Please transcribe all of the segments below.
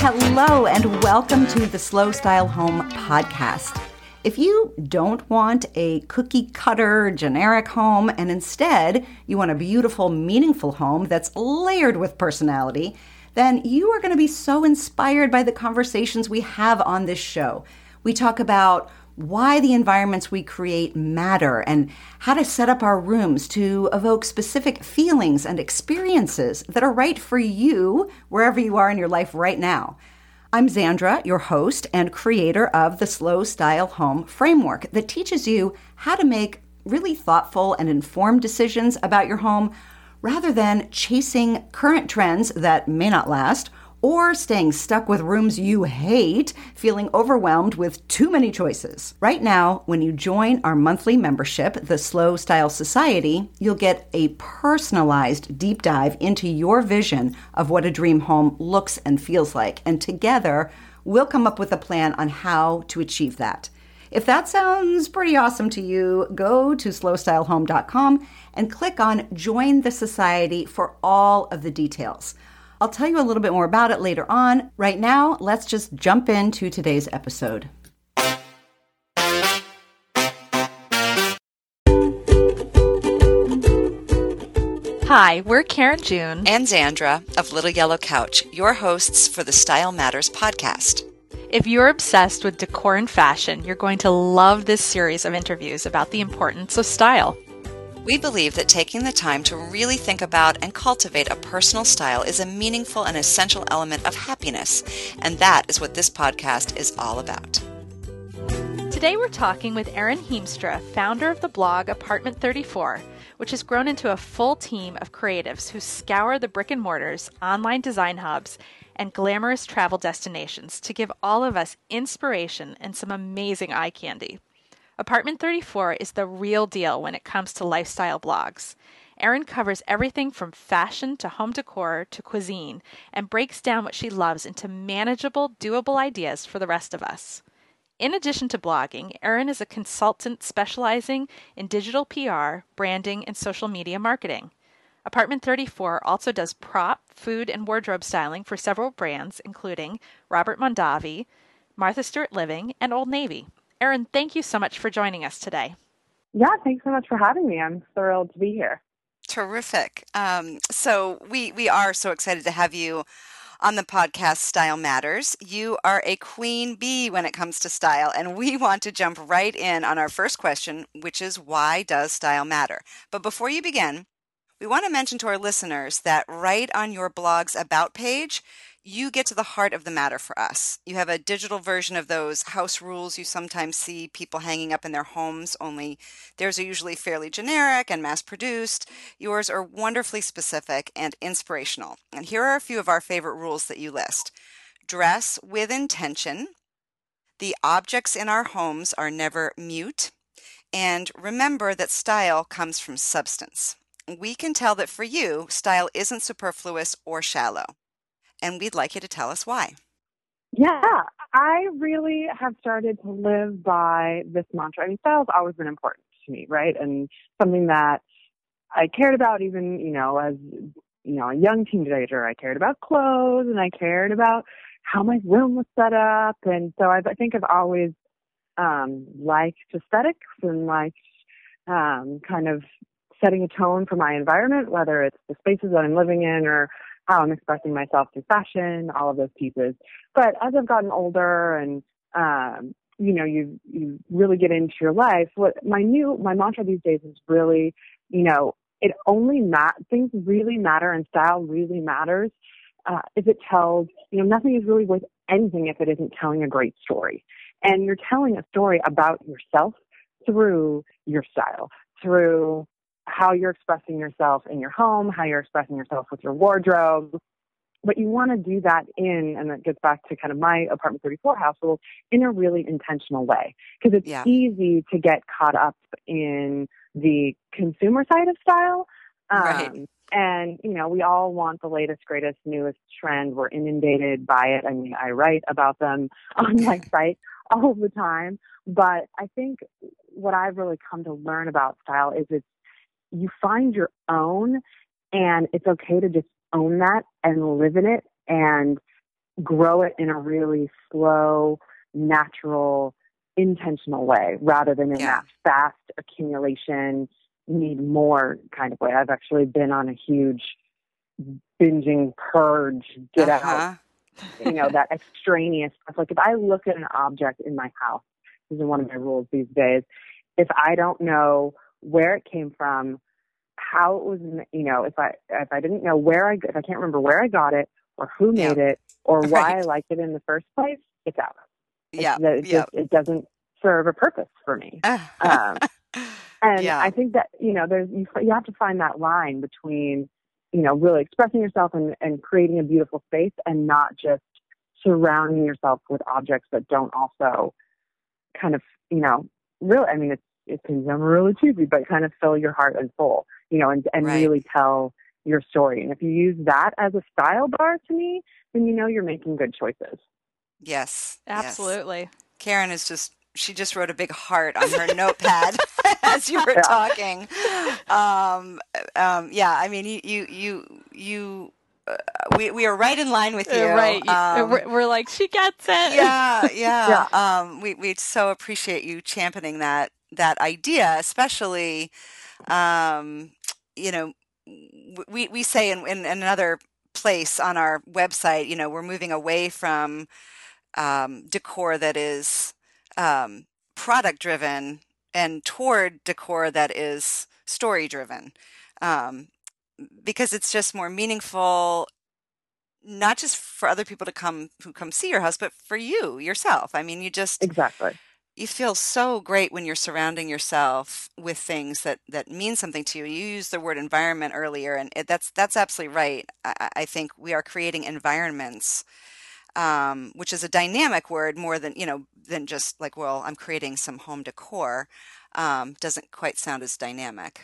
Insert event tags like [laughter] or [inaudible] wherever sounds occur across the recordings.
Hello, and welcome to the Slow Style Home podcast. If you don't want a cookie cutter generic home and instead you want a beautiful, meaningful home that's layered with personality, then you are going to be so inspired by the conversations we have on this show. We talk about why the environments we create matter and how to set up our rooms to evoke specific feelings and experiences that are right for you wherever you are in your life right now. I'm Xandra, your host and creator of the Slow Style Home Framework that teaches you how to make really thoughtful and informed decisions about your home rather than chasing current trends that may not last or staying stuck with rooms you hate, feeling overwhelmed with too many choices. Right now, when you join our monthly membership, the Slow Style Society, you'll get a personalized deep dive into your vision of what a dream home looks and feels like. And together, we'll come up with a plan on how to achieve that. If that sounds pretty awesome to you, go to slowstylehome.com and click on Join the Society for all of the details. I'll tell you a little bit more about it later on. Right now, let's just jump into today's episode. Hi, we're Karen June and Xandra of Little Yellow Couch, your hosts for the Style Matters podcast. If you're obsessed with decor and fashion, you're going to love this series of interviews about the importance of style. We believe that taking the time to really think about and cultivate a personal style is a meaningful and essential element of happiness, and that is what this podcast is all about. Today we're talking with Erin Hiemstra, founder of the blog Apartment 34, which has grown into a full team of creatives who scour the brick and mortars, online design hubs, and glamorous travel destinations to give all of us inspiration and some amazing eye candy. Apartment 34 is the real deal when it comes to lifestyle blogs. Erin covers everything from fashion to home decor to cuisine and breaks down what she loves into manageable, doable ideas for the rest of us. In addition to blogging, Erin is a consultant specializing in digital PR, branding, and social media marketing. Apartment 34 also does prop, food, and wardrobe styling for several brands, including Robert Mondavi, Martha Stewart Living, and Old Navy. Erin, thank you so much for joining us today. Yeah, thanks so much for having me. I'm thrilled to be here. Terrific. Um, so we we are so excited to have you on the podcast Style Matters. You are a queen bee when it comes to style, and we want to jump right in on our first question, which is why does style matter? But before you begin, we want to mention to our listeners that right on your blog's About page, you get to the heart of the matter for us. You have a digital version of those house rules you sometimes see people hanging up in their homes, only theirs are usually fairly generic and mass produced. Yours are wonderfully specific and inspirational. And here are a few of our favorite rules that you list dress with intention. The objects in our homes are never mute. And remember that style comes from substance. We can tell that for you, style isn't superfluous or shallow and we'd like you to tell us why. Yeah, I really have started to live by this mantra. I mean, style's always been important to me, right? And something that I cared about even, you know, as, you know, a young teenager. I cared about clothes and I cared about how my room was set up. And so I've, I think I've always um, liked aesthetics and liked um, kind of setting a tone for my environment, whether it's the spaces that I'm living in or how I'm expressing myself through fashion, all of those pieces. But as I've gotten older and um, you know, you you really get into your life. What my new my mantra these days is really, you know, it only mat things really matter and style really matters uh, if it tells. You know, nothing is really worth anything if it isn't telling a great story. And you're telling a story about yourself through your style, through how you're expressing yourself in your home, how you're expressing yourself with your wardrobe. But you want to do that in, and that gets back to kind of my apartment 34 household, in a really intentional way. Because it's yeah. easy to get caught up in the consumer side of style. Um, right. And, you know, we all want the latest, greatest, newest trend. We're inundated by it. I mean, I write about them [laughs] on my [laughs] site all the time. But I think what I've really come to learn about style is it's you find your own And it's okay to just own that and live in it and grow it in a really slow, natural, intentional way rather than in Yeah. that fast accumulation, need more kind of way. I've actually been on a huge binging purge, get out Uh-huh. you know, that extraneous stuff. Like if I look at an object in my house, this is one of my rules these days. If I don't know where it came from, how it was, you know, if I if I didn't know where I if I can't remember where I got it or who Yeah. made it or why I Right. liked it in the first place, it's out. It's, Yeah. it, Yeah. just, it doesn't serve a purpose for me. [laughs] Um, and Yeah. I think that you know, there's you, you have to find that line between you know really expressing yourself and, and creating a beautiful space, and not just surrounding yourself with objects that don't also kind of you know really. I mean, it's it can sound really cheesy, but kind of fill your heart and soul, you know, and and Right. really tell your story. And if you use that as a style bar to me, then you know you're making good choices. yes. yes. Absolutely. Karen is just she just wrote a big heart on her notepad [laughs] [laughs] as you were Yeah. talking. Um, um, yeah, I mean, you you you you we we are right in line with you. Uh, right. Um, we're, we're like, she gets it. [laughs] yeah, yeah. Um, we we so appreciate you championing that that idea, especially, um, you know, we we say in, in another place on our website, you know, we're moving away from um, decor that is um, product driven and toward decor that is story driven, um, because it's just more meaningful not just for other people to come who come see your house, but for you yourself. I mean, you just Exactly. you feel so great when you're surrounding yourself with things that that mean something to you. You used the word environment earlier, and it, that's that's absolutely right. I, I I think we are creating environments, um, which is a dynamic word more than you know than just like well, I'm creating some home decor. Um, doesn't quite sound as dynamic.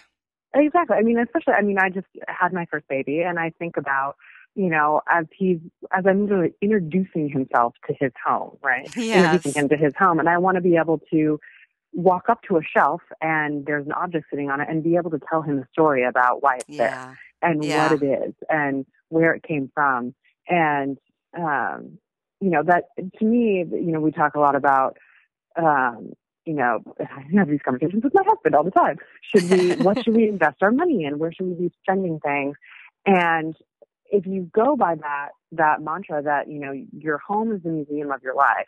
Exactly. I mean, especially, I mean, I just had my first baby, and I think about, you know, as he's, as I'm really introducing himself to his home, right? Yes. Introducing him to his home. And I want to be able to walk up to a shelf and there's an object sitting on it and be able to tell him a story about why it's there and Yeah. what it is and where it came from. And, um, you know, that to me, you know, we talk a lot about, um, you know, I have these conversations with my husband all the time. Should we, [laughs] what should we invest our money in? Where should we be spending things? And if you go by that, that mantra that, you know, your home is the museum of your life,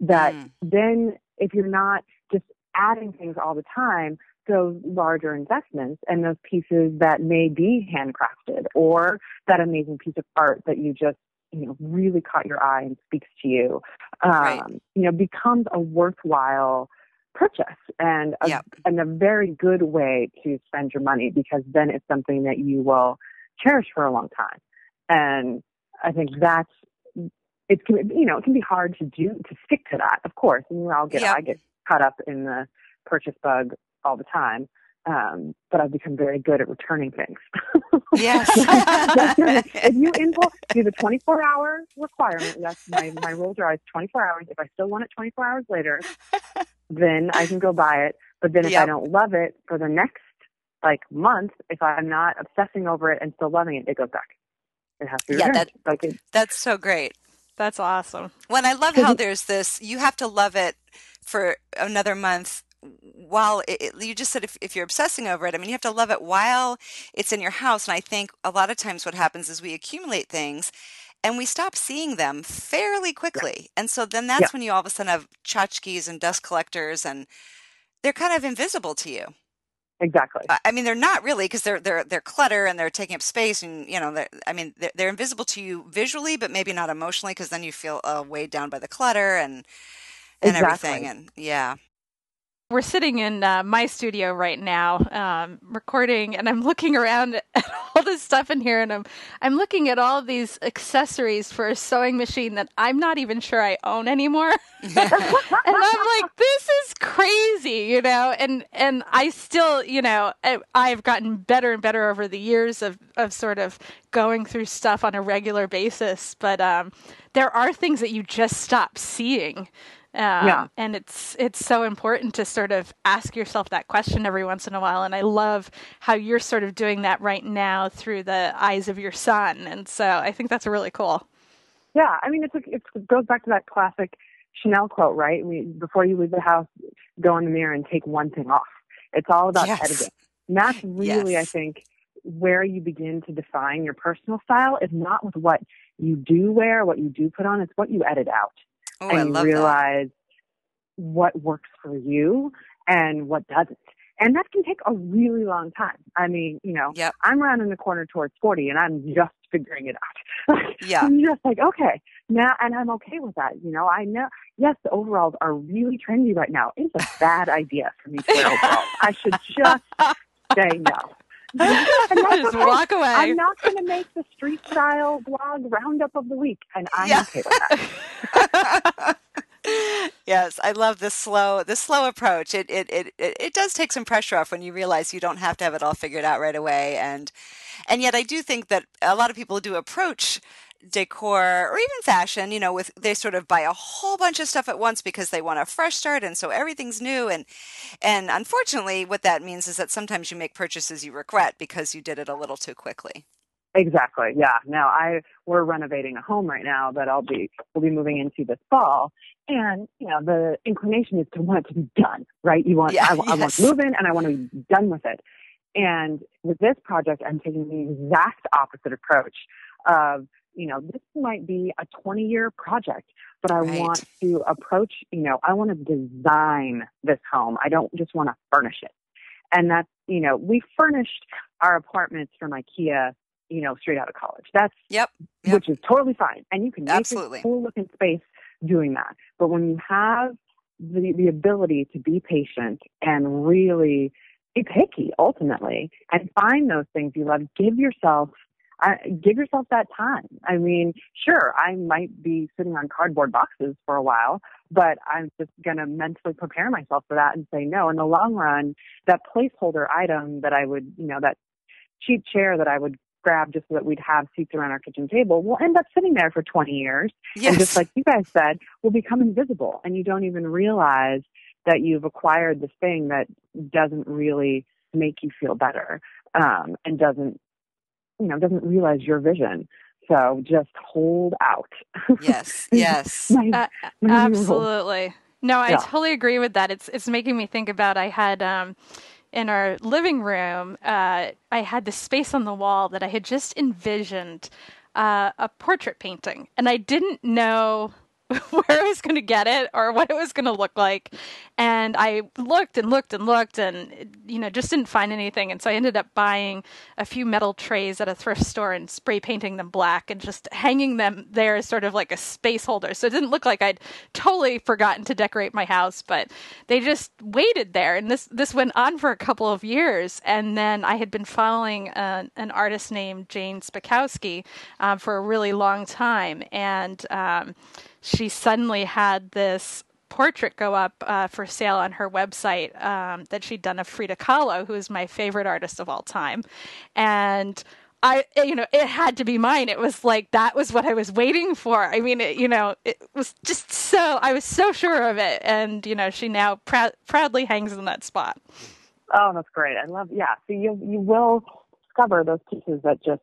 that Mm. then if you're not just adding things all the time, those larger investments and those pieces that may be handcrafted or that amazing piece of art that you just you know really caught your eye and speaks to you um, Right. you know becomes a worthwhile purchase and a, Yep. and a very good way to spend your money because then it's something that you will cherish for a long time and i think that's it can you know it can be hard to do to stick to that of course and i'll get Yep. i get caught up in the purchase bug all the time um, but I've become very good at returning things. Yes. [laughs] [laughs] If you impulse do the 24 hour requirement, that's my, my rules are always 24 hours. If I still want it 24 hours later, then I can go buy it. But then if I don't love it for the next like month, if I'm not obsessing over it and still loving it, it goes back. It has to be Yeah, that- like it, That's so great. That's awesome. When I love how there's this, you have to love it for another month while it, it- you just said if, if you're obsessing over it, I mean, you have to love it while it's in your house. And I think a lot of times what happens is we accumulate things and we stop seeing them fairly quickly. And so then that's Yeah. when you all of a sudden have tchotchkes and dust collectors and they're kind of invisible to you. exactly. I- mean, they're not really because they're they're they're clutter and they're taking up space, and you know, I mean, they're, they're invisible to you visually, but maybe not emotionally because then you feel uh, weighed down by the clutter and and everything, and yeah, We're sitting in uh, my studio right now, um, recording, and I'm looking around [laughs] at all this stuff in here, and I'm I'm looking at all these accessories for a sewing machine that I'm not even sure I own anymore. [laughs] and I'm like, this is crazy, you know. And and I still, you know, I, I've gotten better and better over the years of of sort of going through stuff on a regular basis. But um, there are things that you just stop seeing Um, Yeah. And it's it's so important to sort of ask yourself that question every once in a while. And I love how you're sort of doing that right now through the eyes of your son. And so I think that's really cool. Yeah, I mean, it's it goes back to that classic Chanel quote, right? We, before you leave the house, go in the mirror and take one thing off. It's all about Yes. editing. And that's really, I think, where you begin to define your personal style is not with what you do wear, what you do put on, it's what you edit out. Oh, and love that. realize what works for you and what doesn't. And that can take a really long time. I mean, you know, Yep. I'm rounding the corner towards 40 and I'm just figuring it out. [laughs] Yeah. I'm just like, okay, now, and I'm okay with that. You know, I know, yes, the overalls are really trendy right now. It's a bad idea for me to wear overalls. I should [laughs] just say no. Just walk away. I'm not going to make the street style blog roundup of the week, and I'm Yeah. okay with that. [laughs] yes, I love the slow the slow approach. It, it it it it does take some pressure off when you realize you don't have to have it all figured out right away and and yet I do think that a lot of people do approach decor or even fashion, you know, with they sort of buy a whole bunch of stuff at once because they want a fresh start and so everything's new and and unfortunately what that means is that sometimes you make purchases you regret because you did it a little too quickly. Exactly. Yeah. Now I we're renovating a home right now that I'll be we'll be moving into this fall, and you know the inclination is to want it to be done. Right. You want Yeah, I, I want to move in and I want to be done with it. And with this project, I'm taking the exact opposite approach of you know this might be a 20 year project, but I Right. want to approach you know I want to design this home. I don't just want to furnish it. And that's you know we furnished our apartments from IKEA you know, straight out of college. That's Yep. Yep. which is totally fine, and you can make Absolutely. a cool looking space doing that. But when you have the the ability to be patient and really be picky, ultimately, and find those things you love, give yourself. Uh, give yourself that time. I mean, sure, I might be sitting on cardboard boxes for a while, but I'm just going to mentally prepare myself for that and say no. In the long run, that placeholder item that I would, you know, that cheap chair that I would grab just so that we'd have seats around our kitchen table will end up sitting there for 20 years. Yes. And just like you guys said, will become invisible. And you don't even realize that you've acquired this thing that doesn't really make you feel better um, and doesn't, you know, doesn't realize your vision. So just hold out. yes. [laughs] Yes. My- Uh, my new rule. Absolutely. No, I Yeah. totally agree with that. It's it's making me think about I had um in our living room, uh, I had this space on the wall that I had just envisioned uh, a portrait painting, and I didn't know [laughs] where I was going to get it or what it was going to look like. And I looked and looked and looked and, you know, just didn't find anything. And so I ended up buying a few metal trays at a thrift store and spray painting them black and just hanging them there as sort of like a space holder. So it didn't look like I'd totally forgotten to decorate my house, but they just waited there. And this, this went on for a couple of years. And then I had been following an, an artist named Jane Spakowski um, for a really long time. And, um, she suddenly had this portrait go up uh, for sale on her website um, that she'd done of Frida Kahlo, who is my favorite artist of all time. And I, you know, it had to be mine. It was like that was what I was waiting for. I mean, it, you know, it was just so I was so sure of it, and you know, she now prou- proudly hangs in that spot. Oh, that's great. I love, yeah. So you, you will discover those pieces that just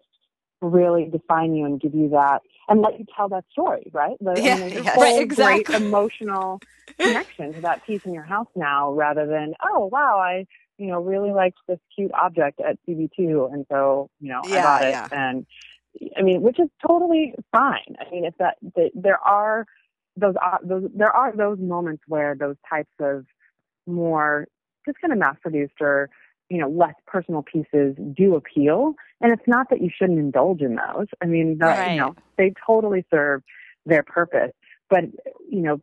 really define you and give you that and let you tell that story, right? The, Yeah, and there's a whole Right, exactly. great emotional [laughs] connection to that piece in your house now rather than, oh, wow, I, you know, really liked this cute object at CB2 and so, you know, I Yeah, bought it. yeah. And I mean, which is totally fine. I mean, it's that, that there are those, uh, those, there are those moments where those types of more just kind of mass produced or you know less personal pieces do appeal and it's not that you shouldn't indulge in those i mean Right. you know they totally serve their purpose but you know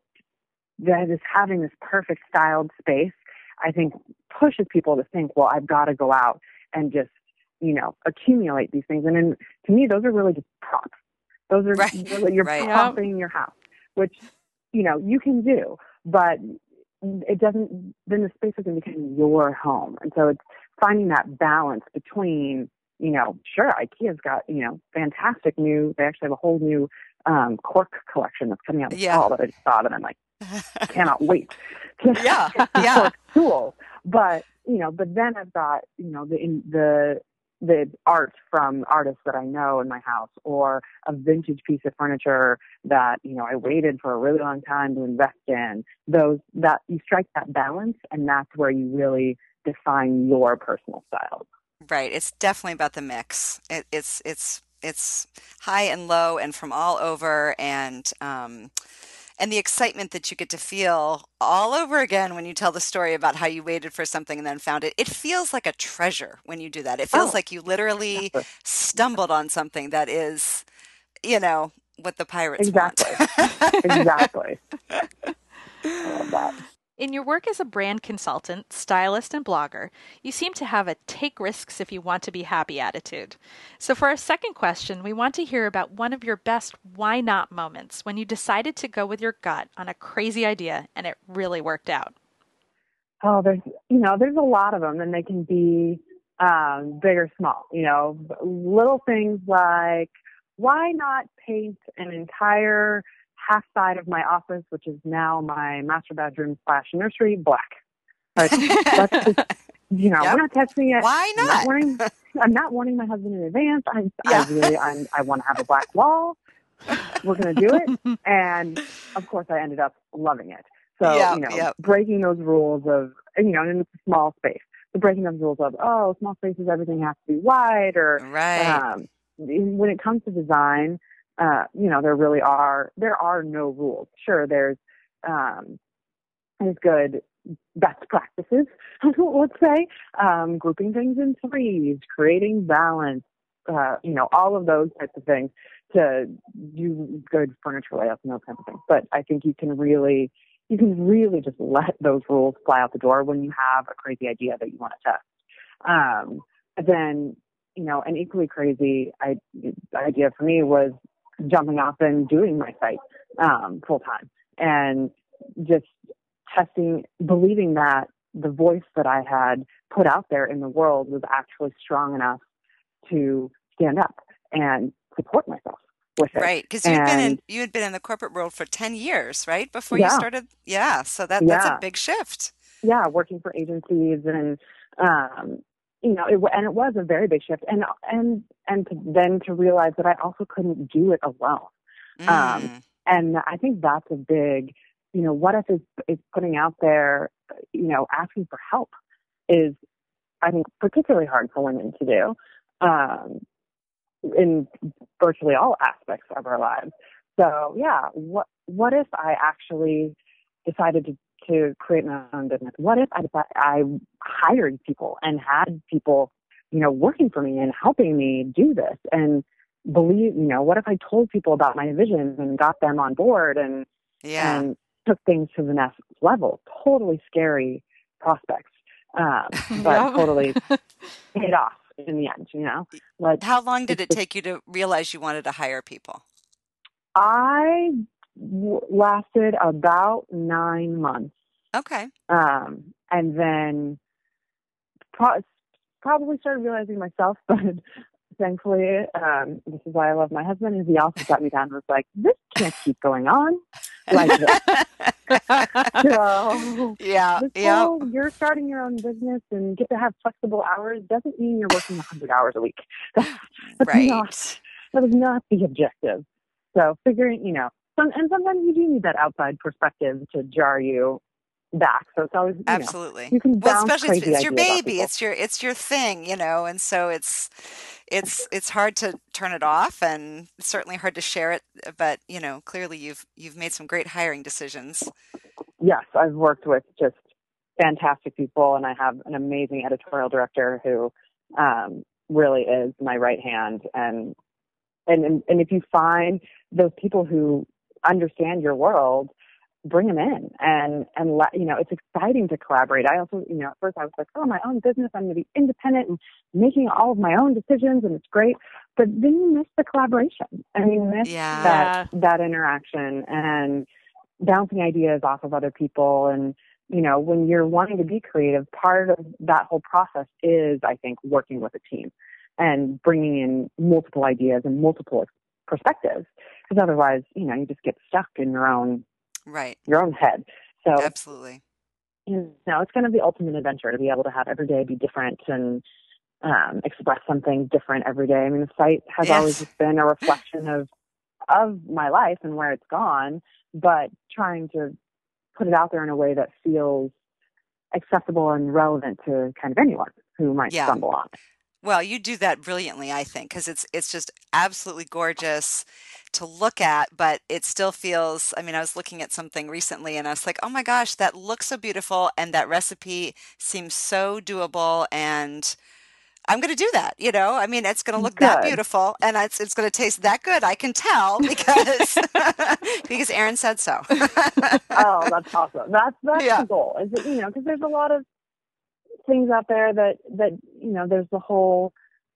that is having this perfect styled space i think pushes people to think well i've got to go out and just you know accumulate these things and then to me those are really just props those are Right. really, you're [laughs] Right. propping your house which you know you can do but it doesn't then the space doesn't become your home and so it's finding that balance between you know sure ikea's got you know fantastic new they actually have a whole new um cork collection that's coming out this Yeah. fall that i just saw that i'm like [laughs] cannot wait yeah, [laughs] yeah. school. But you know, but then I've got you know the in, the the art from artists that I know in my house, or a vintage piece of furniture that you know I waited for a really long time to invest in. Those that you strike that balance, and that's where you really define your personal style. Right. It's definitely about the mix. It, it's it's it's high and low, and from all over, and um, and the excitement that you get to feel all over again when you tell the story about how you waited for something and then found it. It feels like a treasure when you do that. It feels Oh, like you literally stumbled on something that is, you know, what the pirates Exactly. want. exactly. [laughs] I love that. In your work as a brand consultant, stylist, and blogger, you seem to have a take risks if you want to be happy attitude. So, for our second question, we want to hear about one of your best why not moments when you decided to go with your gut on a crazy idea and it really worked out. Oh, there's you know there's a lot of them, and they can be um, big or small. You know, little things like why not paint an entire half side of my office, which is now my master bedroom slash nursery, black. Like, let's just [laughs] you know, Yep. we're not testing it. Why I'm not? not warning. [laughs] I'm not warning my husband in advance. I'm, Yeah. I really, I'm, I want to have a black wall. We're going to do it, [laughs] and of course, I ended up loving it. So Yep, you know, yep. breaking those rules of, you know, and it's a small space. So breaking those rules of, oh, small spaces, everything has to be wide, or Right. um, when it comes to design, uh, you know, there really are there are no rules. Sure, there's um, there's good best practices, [laughs] let's say, um, grouping things in threes, creating balance, uh, you know, all of those types of things to do good furniture layouts and those kinds of things. But I think you can really you can really just let those rules fly out the door when you have a crazy idea that you want to test. Um, then, you know, an equally crazy I, idea for me was jumping off and doing my site um, full time and just testing, believing that the voice that I had put out there in the world was actually strong enough to stand up and support myself with it. Right, because you've been in, you had been in the corporate world for ten years, right? Before you started, yeah. So that that's a big shift. yeah, working for agencies and um, you know, it, and it was a very big shift, and and and to, then to realize that I also couldn't do it alone, Um, Mm, and I think that's a big, you know, what if is is putting out there, you know, asking for help is, I think, particularly hard for women to do, um, in virtually all aspects of our lives. So yeah, what what if I actually decided to to create my own business? What if I I hired people and had people, you know, working for me and helping me do this and believe, you know, what if I told people about my vision and got them on board and yeah. and took things to the next level? Totally scary prospects, um, [laughs] but totally [laughs] paid off in the end. You know, like How long did it take you to realize you wanted to hire people? I w- lasted about nine months. Okay. Um, and then pro- probably started realizing myself, [laughs] but thankfully, um, this is why I love my husband, is he also sat me down and was like, this can't keep going on like this. [laughs] So, yeah. Yeah. whole, you're starting your own business and get to have flexible hours doesn't mean you're working 100 hours a week. [laughs] That's, that's Right. not, that was not the objective. So figuring, you know, some, and sometimes you do need that outside perspective to jar you back. So it's always, you know, Absolutely. you can Well, especially it's, it's your baby. It's your it's your thing, you know, and so it's it's it's hard to turn it off, and certainly hard to share it. But you know, clearly you've you've made some great hiring decisions. yes, I've worked with just fantastic people, and I have an amazing editorial director who um, really is my right hand. And, and and and if you find those people who understand your world, bring them in, and and let you know it's exciting to collaborate. I also, you know, at first I was like, oh, my own business, I'm going to be independent and making all of my own decisions, and it's great. But then you miss the collaboration, and you miss Yeah. that that interaction and bouncing ideas off of other people and you know when you're wanting to be creative part of that whole process is i think working with a team and bringing in multiple ideas and multiple perspectives because otherwise you know you just get stuck in your own right your own head. So absolutely, you know, it's kind of the ultimate adventure to be able to have every day be different and um, express something different every day. I mean, the site has Yes. always just been a reflection of of my life and where it's gone, but trying to put it out there in a way that feels accessible and relevant to kind of anyone who might Yeah. stumble on it. Well, you do that brilliantly, I think, because it's it's just absolutely gorgeous to look at, but it still feels, I mean, I was looking at something recently and I was like, "Oh my gosh, that looks so beautiful and that recipe seems so doable and I'm going to do that, you know? I mean, it's going to mm, look that Good. beautiful and it's it's going to taste that good. I can tell because [laughs] because Erin said so." oh, that's awesome. That's [laughs] that's Yeah. the goal. Is that you know because there's a lot of things out there that that you know there's the whole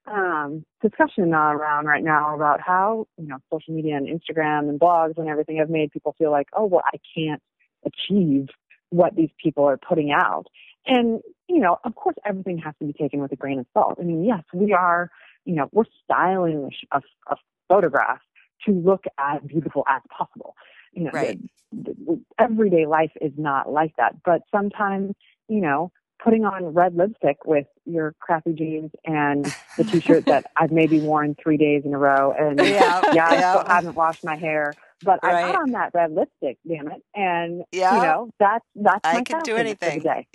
um, discussion around right now about how you know social media and Instagram and blogs and everything have made people feel like oh well I can't achieve what these people are putting out and you know of course everything has to be taken with a grain of salt. I mean yes we are you know we're styling a, a, a photograph to look as beautiful as possible. You know, Right. the- the- everyday life is not like that. But sometimes, you know, putting on red lipstick with your crappy jeans and the t-shirt that [laughs] I've maybe worn three days in a row, and Yeah, yeah, I yeah. still haven't washed my hair, but I Right. got on that red lipstick, damn it, and Yeah. you know, that's that's I my can do style for the anything. day.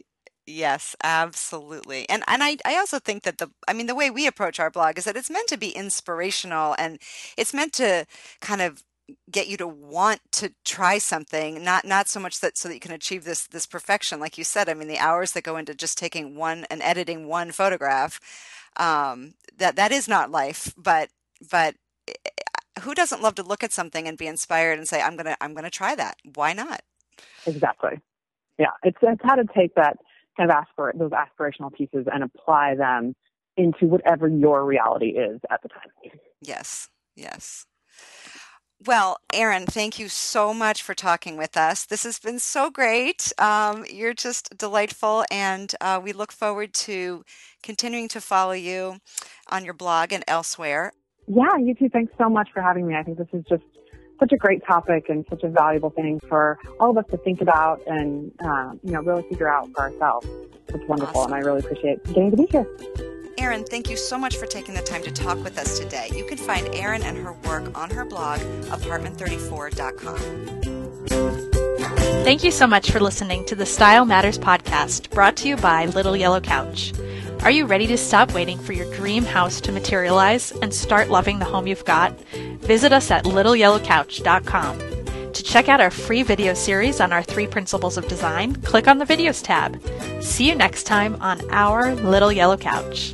Yes, absolutely. And and I, I also think that the I mean the way we approach our blog is that it's meant to be inspirational and it's meant to kind of get you to want to try something, not not so much that so that you can achieve this this perfection. Like you said, I mean the hours that go into just taking one and editing one photograph, um, that that is not life, but but eh, who doesn't love to look at something and be inspired and say, I'm gonna I'm gonna try that. Why not? Exactly. Yeah, it's it's how to take that kind of aspir those aspirational pieces and apply them into whatever your reality is at the time. Yes, yes. Well, Erin, thank you so much for talking with us. This has been so great. Um, you're just delightful, and uh, we look forward to continuing to follow you on your blog and elsewhere. Yeah, you too. Thanks so much for having me. I think this is just such a great topic and such a valuable thing for all of us to think about and uh, you know really figure out for ourselves. It's wonderful, Awesome. and I really appreciate getting to be here. Erin, thank you so much for taking the time to talk with us today. You can find Erin and her work on her blog, apartment34.com. Thank you so much for listening to the Style Matters podcast, brought to you by Little Yellow Couch. Are you ready to stop waiting for your dream house to materialize and start loving the home you've got? Visit us at littleyellowcouch.com. To check out our free video series on our three principles of design, click on the videos tab. See you next time on our Little Yellow Couch.